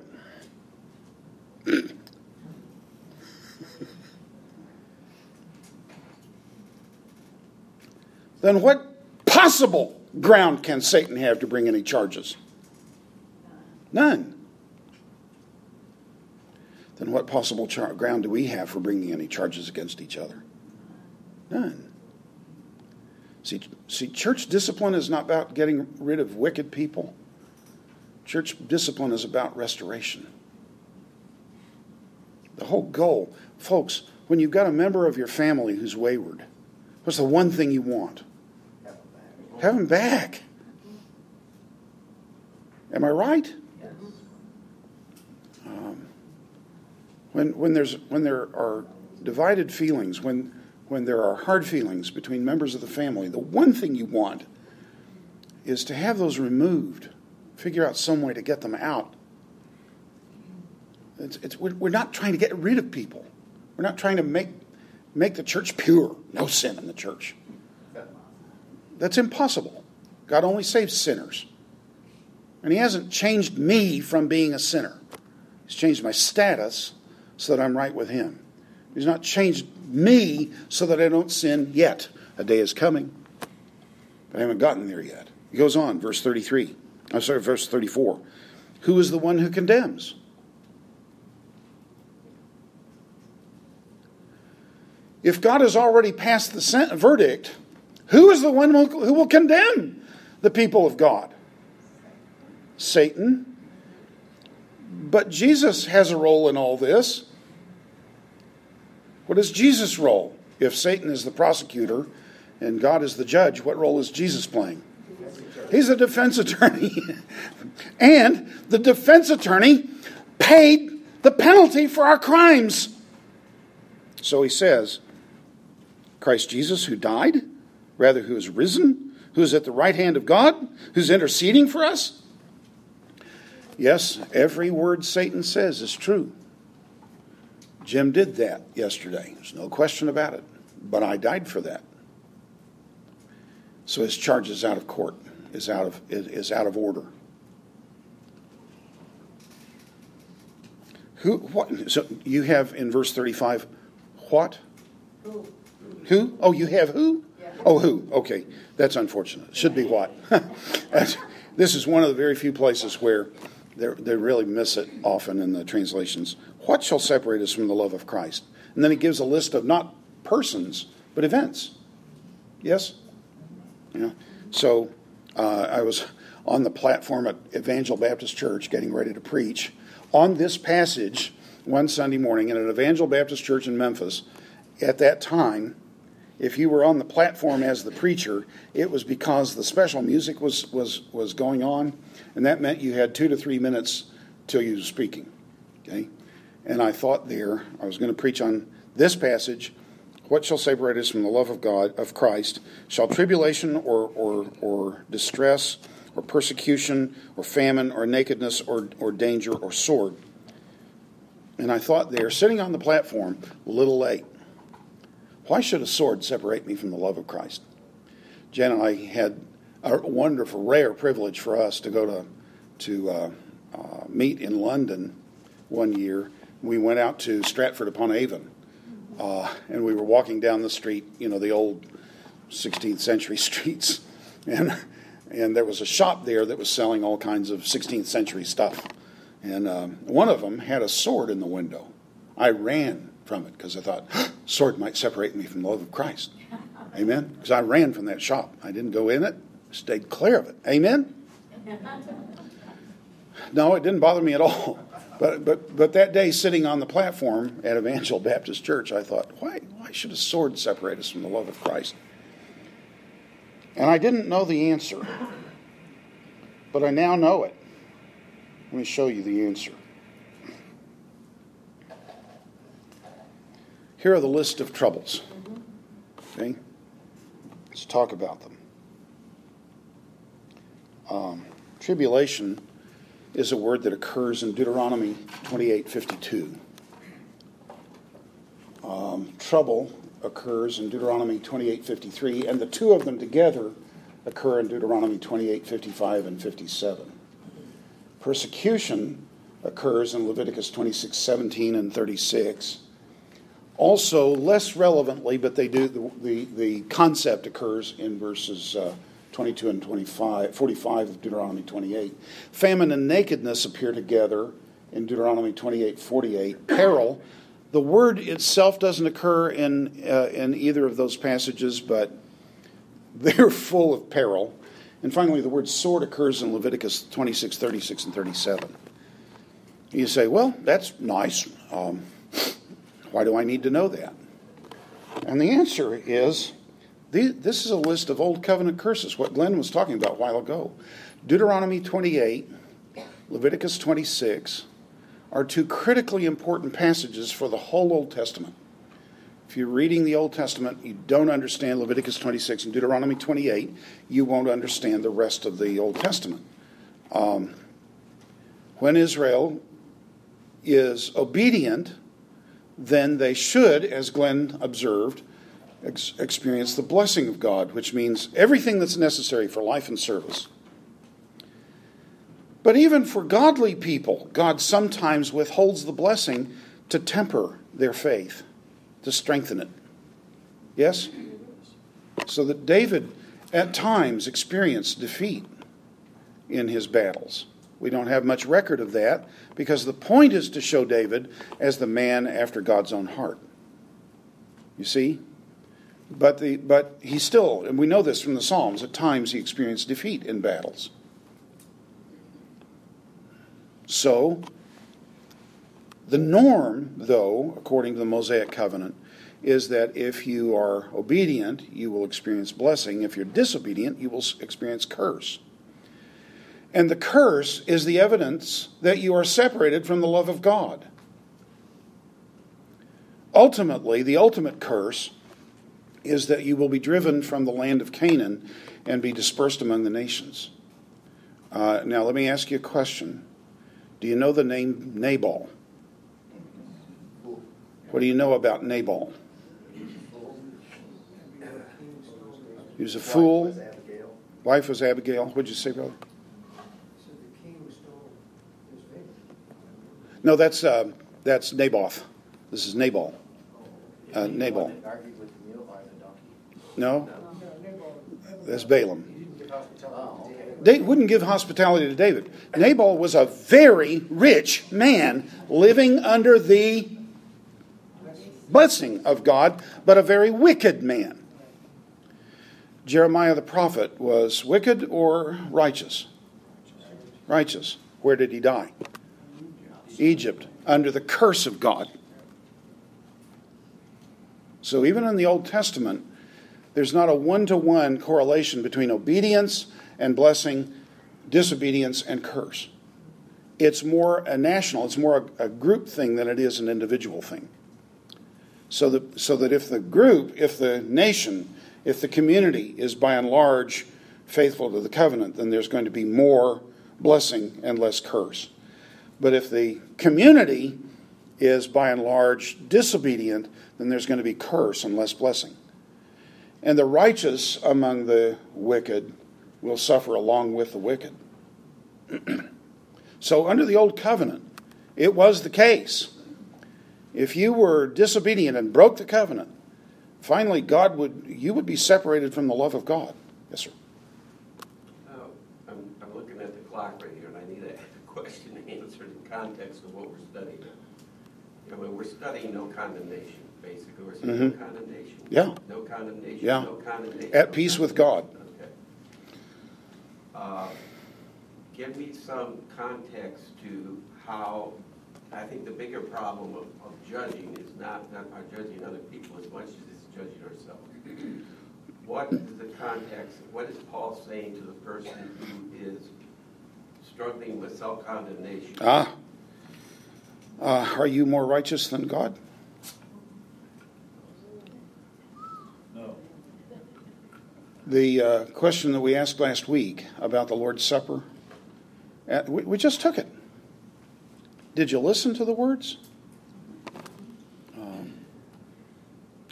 then what possible ground can Satan have to bring any charges? None. Then what possible char- ground do we have for bringing any charges against each other? None. See, see, church discipline is not about getting rid of wicked people. Church discipline is about restoration. The whole goal, folks, when you've got a member of your family who's wayward, what's the one thing you want? Have him back. Am I right? Um, When, when, there's, when there are divided feelings, when, when there are hard feelings between members of the family, the one thing you want is to have those removed, figure out some way to get them out. It's, it's, we're, we're not trying to get rid of people. We're not trying to make, make the church pure. No sin in the church. That's impossible. God only saves sinners. And He hasn't changed me from being a sinner, He's changed my status so that I'm right with Him. He's not changed me so that I don't sin yet. A day is coming, but I haven't gotten there yet. He goes on, verse 33. I'm sorry, verse 34. Who is the one who condemns? If God has already passed the verdict, who is the one who will condemn the people of God? Satan. But Jesus has a role in all this. What is Jesus' role? If Satan is the prosecutor and God is the judge, what role is Jesus playing? He's a defense attorney. and the defense attorney paid the penalty for our crimes. So he says, Christ Jesus, who died, rather, who is risen, who is at the right hand of God, who's interceding for us. Yes, every word Satan says is true. Jim did that yesterday. There's no question about it. But I died for that. So his charge is out of court, is out of, is out of order. Who, what, so you have in verse 35, what? Who? Who? Oh, you have who? Yeah. Oh, who? Okay. That's unfortunate. Should be what? this is one of the very few places where they really miss it often in the translations. What shall separate us from the love of Christ? And then he gives a list of not persons, but events. Yes? Yeah. So uh, I was on the platform at Evangel Baptist Church getting ready to preach on this passage one Sunday morning in an Evangel Baptist church in Memphis. At that time, if you were on the platform as the preacher, it was because the special music was, was, was going on, and that meant you had two to three minutes till you were speaking. Okay? And I thought there, I was going to preach on this passage what shall separate us from the love of God, of Christ? Shall tribulation or, or, or distress or persecution or famine or nakedness or, or danger or sword? And I thought there, sitting on the platform, a little late, why should a sword separate me from the love of Christ? Jen and I had a wonderful, rare privilege for us to go to, to uh, uh, meet in London one year. We went out to Stratford upon Avon uh, and we were walking down the street, you know, the old 16th century streets, and and there was a shop there that was selling all kinds of 16th century stuff, and um, one of them had a sword in the window. I ran from it because I thought sword might separate me from the love of Christ. Amen. Because I ran from that shop. I didn't go in it. Stayed clear of it. Amen. No, it didn't bother me at all. But, but, but that day, sitting on the platform at Evangel Baptist Church, I thought, why, why should a sword separate us from the love of Christ? And I didn't know the answer, but I now know it. Let me show you the answer. Here are the list of troubles. Okay? Let's talk about them. Um, tribulation is a word that occurs in Deuteronomy 28:52. Um, trouble occurs in Deuteronomy 28:53, and the two of them together occur in Deuteronomy 28:55 and 57. Persecution occurs in Leviticus 26:17 and 36. Also, less relevantly, but they do the, the, the concept occurs in verses uh, 22 and 25, 45 of Deuteronomy 28. Famine and nakedness appear together in Deuteronomy 28, 48. Peril, the word itself doesn't occur in, uh, in either of those passages, but they're full of peril. And finally, the word sword occurs in Leviticus 26, 36, and 37. You say, well, that's nice. Um, why do I need to know that? And the answer is this is a list of Old Covenant curses, what Glenn was talking about a while ago. Deuteronomy 28, Leviticus 26 are two critically important passages for the whole Old Testament. If you're reading the Old Testament, you don't understand Leviticus 26 and Deuteronomy 28, you won't understand the rest of the Old Testament. Um, when Israel is obedient, then they should, as Glenn observed, ex- experience the blessing of God, which means everything that's necessary for life and service. But even for godly people, God sometimes withholds the blessing to temper their faith, to strengthen it. Yes? So that David at times experienced defeat in his battles. We don't have much record of that because the point is to show David as the man after God's own heart. You see? But, the, but he still, and we know this from the Psalms, at times he experienced defeat in battles. So, the norm, though, according to the Mosaic covenant, is that if you are obedient, you will experience blessing. If you're disobedient, you will experience curse. And the curse is the evidence that you are separated from the love of God. Ultimately, the ultimate curse is that you will be driven from the land of Canaan and be dispersed among the nations. Uh, now, let me ask you a question. Do you know the name Nabal? What do you know about Nabal? He was a fool. Wife was Abigail. What'd you say, brother? No, that's uh, that's Naboth. This is Nabal. Uh, Nabal. Argued with the mule or the donkey. No, that's Balaam. They wouldn't give hospitality to David. Nabal was a very rich man living under the blessing of God, but a very wicked man. Jeremiah the prophet was wicked or righteous? Righteous. Where did he die? Egypt, under the curse of God. So even in the Old Testament, there's not a one to one correlation between obedience and blessing, disobedience and curse. It's more a national, it's more a, a group thing than it is an individual thing. So that, so that if the group, if the nation, if the community is by and large faithful to the covenant, then there's going to be more blessing and less curse. But if the community is by and large disobedient, then there's going to be curse and less blessing. And the righteous among the wicked will suffer along with the wicked. so, under the old covenant, it was the case. If you were disobedient and broke the covenant, finally God would you would be separated from the love of God. Yes, sir. Oh, I'm, I'm looking at the clock right here, and I need a question answered in context of what we're studying. You know, we're studying no condemnation, basically, we're saying no Mhm. condemnation. Yeah. No condemnation, Yeah. no condemnation. At peace with God. Okay. Uh, Give me some context to how, I think the bigger problem of, of judging is not, not by judging other people as much as it's judging ourselves. What is the context, what is Paul saying to the person who is struggling with self-condemnation? Ah. Uh, are you more righteous than God? The uh, question that we asked last week about the Lord's Supper, uh, we, we just took it. Did you listen to the words? Um,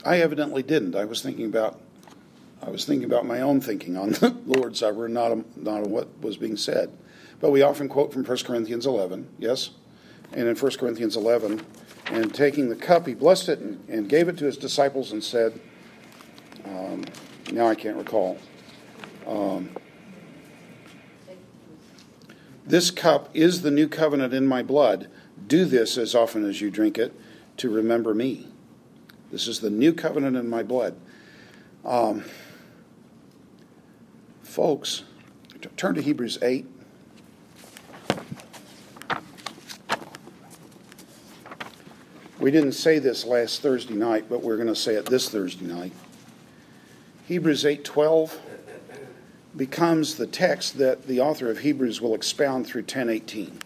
I evidently didn't. I was thinking about, I was thinking about my own thinking on the Lord's Supper, not on, not on what was being said. But we often quote from 1 Corinthians 11, yes, and in 1 Corinthians 11, and taking the cup, he blessed it and, and gave it to his disciples and said, um, now I can't recall. Um, this cup is the new covenant in my blood. Do this as often as you drink it to remember me. This is the new covenant in my blood. Um, folks, turn to Hebrews 8. We didn't say this last Thursday night, but we're going to say it this Thursday night. Hebrews 8:12 becomes the text that the author of Hebrews will expound through 10:18.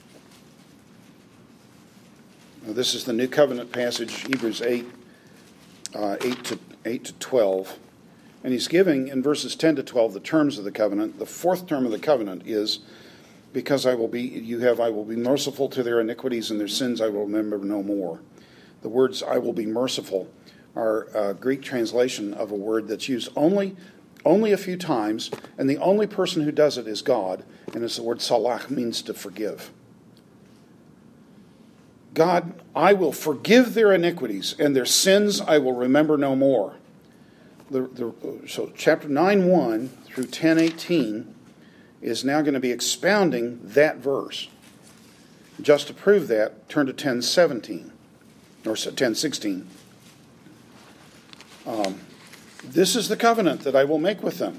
This is the New Covenant passage, Hebrews 8, uh, 8, to, 8 to 12. And he's giving in verses 10 to 12 the terms of the covenant. The fourth term of the covenant is because I will be you have I will be merciful to their iniquities and their sins I will remember no more. The words I will be merciful are a uh, Greek translation of a word that's used only only a few times, and the only person who does it is God, and it's the word salach means to forgive. God, I will forgive their iniquities, and their sins I will remember no more. The, the, so chapter 9 1 through 10 18 is now going to be expounding that verse. Just to prove that, turn to 10 17 or 10 16. Um, this is the covenant that I will make with them.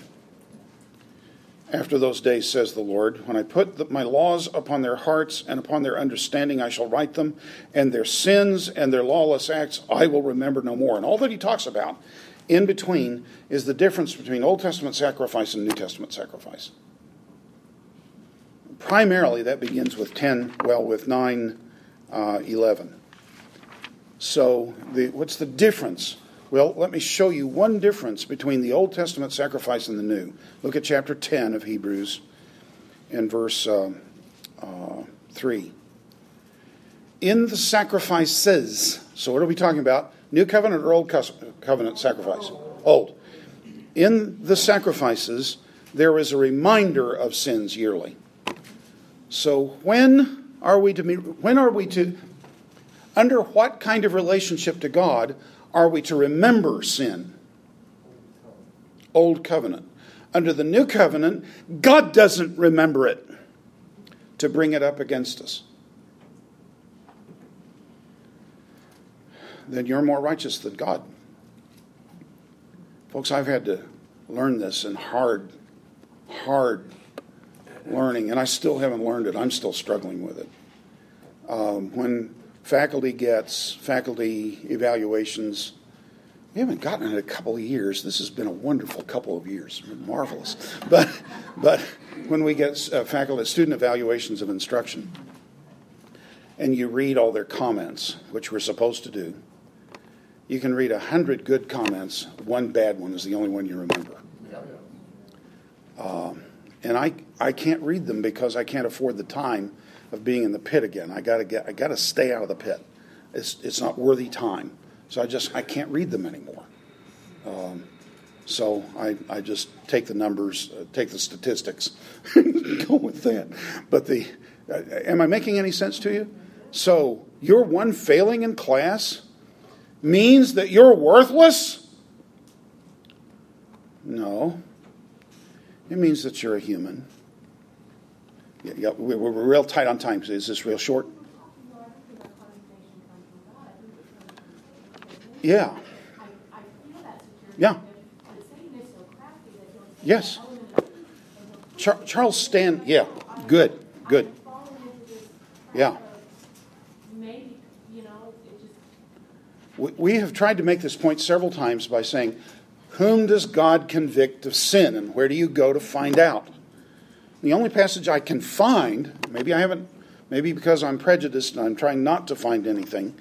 After those days, says the Lord, when I put the, my laws upon their hearts and upon their understanding, I shall write them, and their sins and their lawless acts I will remember no more. And all that he talks about in between is the difference between Old Testament sacrifice and New Testament sacrifice. Primarily, that begins with 10, well, with 9, uh, 11. So, the, what's the difference well, let me show you one difference between the Old Testament sacrifice and the New. Look at chapter 10 of Hebrews and verse uh, uh, 3. In the sacrifices, so what are we talking about? New covenant or old covenant sacrifice? Old. In the sacrifices, there is a reminder of sins yearly. So when are we to meet when are we to under what kind of relationship to God are we to remember sin? Old covenant. Under the new covenant, God doesn't remember it to bring it up against us. Then you're more righteous than God. Folks, I've had to learn this in hard, hard learning, and I still haven't learned it. I'm still struggling with it. Um, when faculty gets faculty evaluations. We haven't gotten it in a couple of years. This has been a wonderful couple of years, marvelous. But, but when we get uh, faculty student evaluations of instruction, and you read all their comments, which we're supposed to do, you can read a hundred good comments. One bad one is the only one you remember. Um, and I, I can't read them because I can't afford the time of being in the pit again. I gotta get I gotta stay out of the pit. It's it's not worthy time. So I just I can't read them anymore. Um, so I, I just take the numbers, uh, take the statistics, go with that. But the uh, am I making any sense to you? So your one failing in class means that you're worthless? No. It means that you're a human yeah, we're, we're real tight on time. Is this real short? Yeah. Yeah. Yes. Char- Charles Stan, yeah, good, good. Yeah. We, we have tried to make this point several times by saying, Whom does God convict of sin, and where do you go to find out? The only passage I can find, maybe I haven't, maybe because I'm prejudiced and I'm trying not to find anything,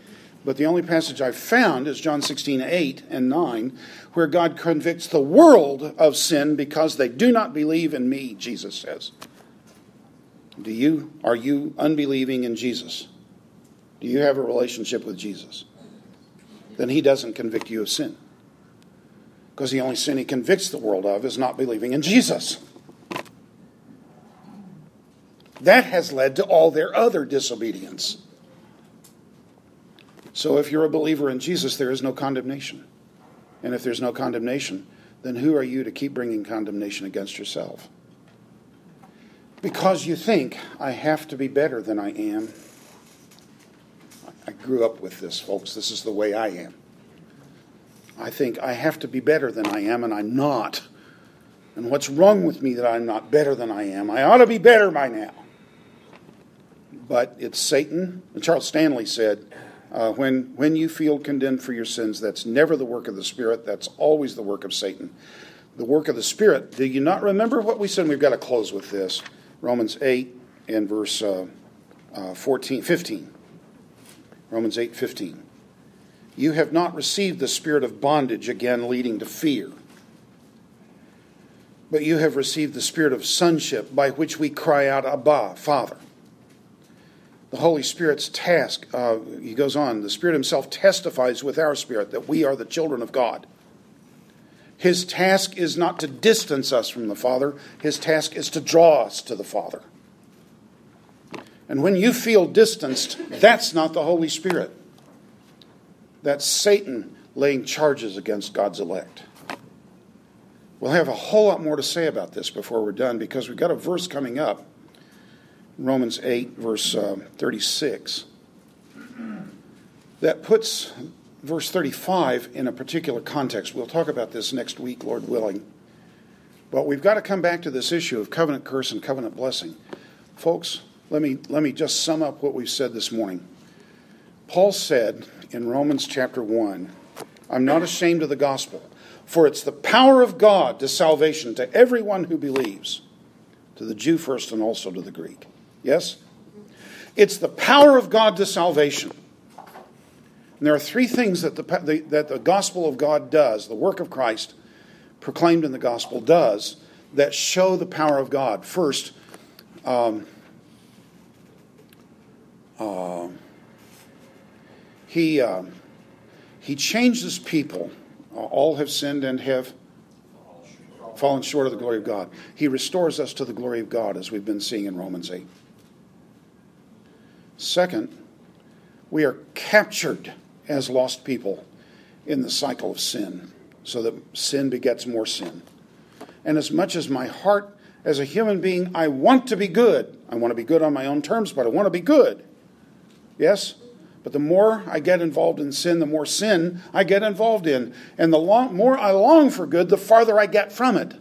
but the only passage I've found is John 16, 8 and 9, where God convicts the world of sin because they do not believe in me, Jesus says. Do you, are you unbelieving in Jesus? Do you have a relationship with Jesus? Then he doesn't convict you of sin. Because the only sin he convicts the world of is not believing in Jesus. That has led to all their other disobedience. So if you're a believer in Jesus, there is no condemnation. And if there's no condemnation, then who are you to keep bringing condemnation against yourself? Because you think, I have to be better than I am. I grew up with this, folks. This is the way I am. I think I have to be better than I am, and I'm not. And what's wrong with me that I'm not better than I am? I ought to be better by now but it's Satan. And Charles Stanley said, uh, when, when you feel condemned for your sins, that's never the work of the Spirit, that's always the work of Satan. The work of the Spirit, do you not remember what we said? We've got to close with this. Romans 8 and verse uh, uh, 14, 15. Romans 8:15. You have not received the spirit of bondage again leading to fear. But you have received the spirit of sonship by which we cry out abba father. The Holy Spirit's task, uh, he goes on, the Spirit Himself testifies with our spirit that we are the children of God. His task is not to distance us from the Father, His task is to draw us to the Father. And when you feel distanced, that's not the Holy Spirit. That's Satan laying charges against God's elect. We'll have a whole lot more to say about this before we're done because we've got a verse coming up Romans 8, verse uh, 36, that puts verse 35 in a particular context. We'll talk about this next week, Lord willing. But we've got to come back to this issue of covenant curse and covenant blessing. Folks, let me, let me just sum up what we've said this morning. Paul said in Romans chapter 1, I'm not ashamed of the gospel, for it's the power of God to salvation to everyone who believes, to the Jew first and also to the Greek. Yes? It's the power of God to salvation. And there are three things that the, the, that the gospel of God does, the work of Christ proclaimed in the gospel does, that show the power of God. First, um, uh, he, uh, he changes people. all have sinned and have fallen short of the glory of God. He restores us to the glory of God, as we've been seeing in Romans 8. Second, we are captured as lost people in the cycle of sin, so that sin begets more sin. And as much as my heart as a human being, I want to be good. I want to be good on my own terms, but I want to be good. Yes? But the more I get involved in sin, the more sin I get involved in. And the long, more I long for good, the farther I get from it.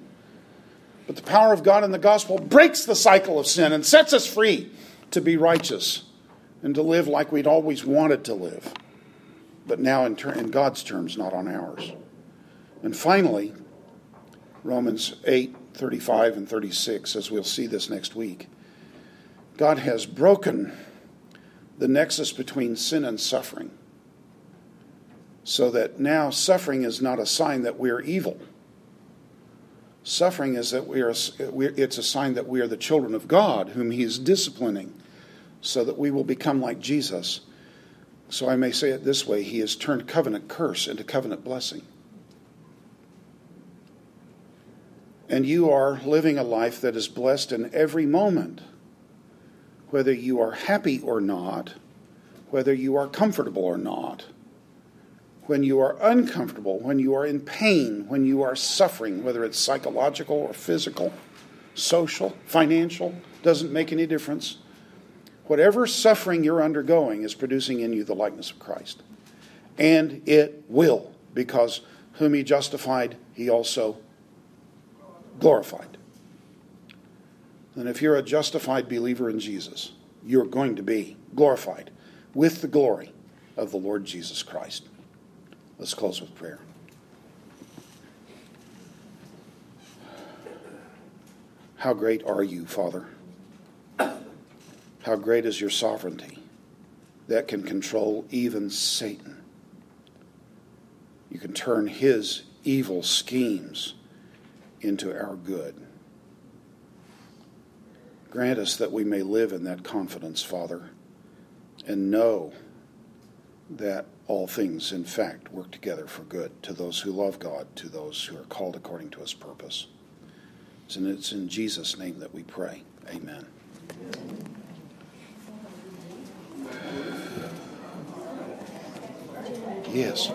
But the power of God in the gospel breaks the cycle of sin and sets us free to be righteous and to live like we'd always wanted to live, but now in, ter- in God's terms, not on ours. And finally, Romans 8 35 and 36, as we'll see this next week. God has broken the nexus between sin and suffering so that now suffering is not a sign that we're evil. Suffering is that we are, it's a sign that we are the children of God, whom He is disciplining so that we will become like Jesus. So I may say it this way He has turned covenant curse into covenant blessing. And you are living a life that is blessed in every moment, whether you are happy or not, whether you are comfortable or not, when you are uncomfortable, when you are in pain, when you are suffering, whether it's psychological or physical, social, financial, doesn't make any difference. Whatever suffering you're undergoing is producing in you the likeness of Christ. And it will, because whom he justified, he also glorified. And if you're a justified believer in Jesus, you're going to be glorified with the glory of the Lord Jesus Christ. Let's close with prayer. How great are you, Father? How great is your sovereignty that can control even Satan? You can turn his evil schemes into our good. Grant us that we may live in that confidence, Father, and know that all things, in fact, work together for good to those who love God, to those who are called according to his purpose. And it's in Jesus' name that we pray. Amen. Amen. Yes.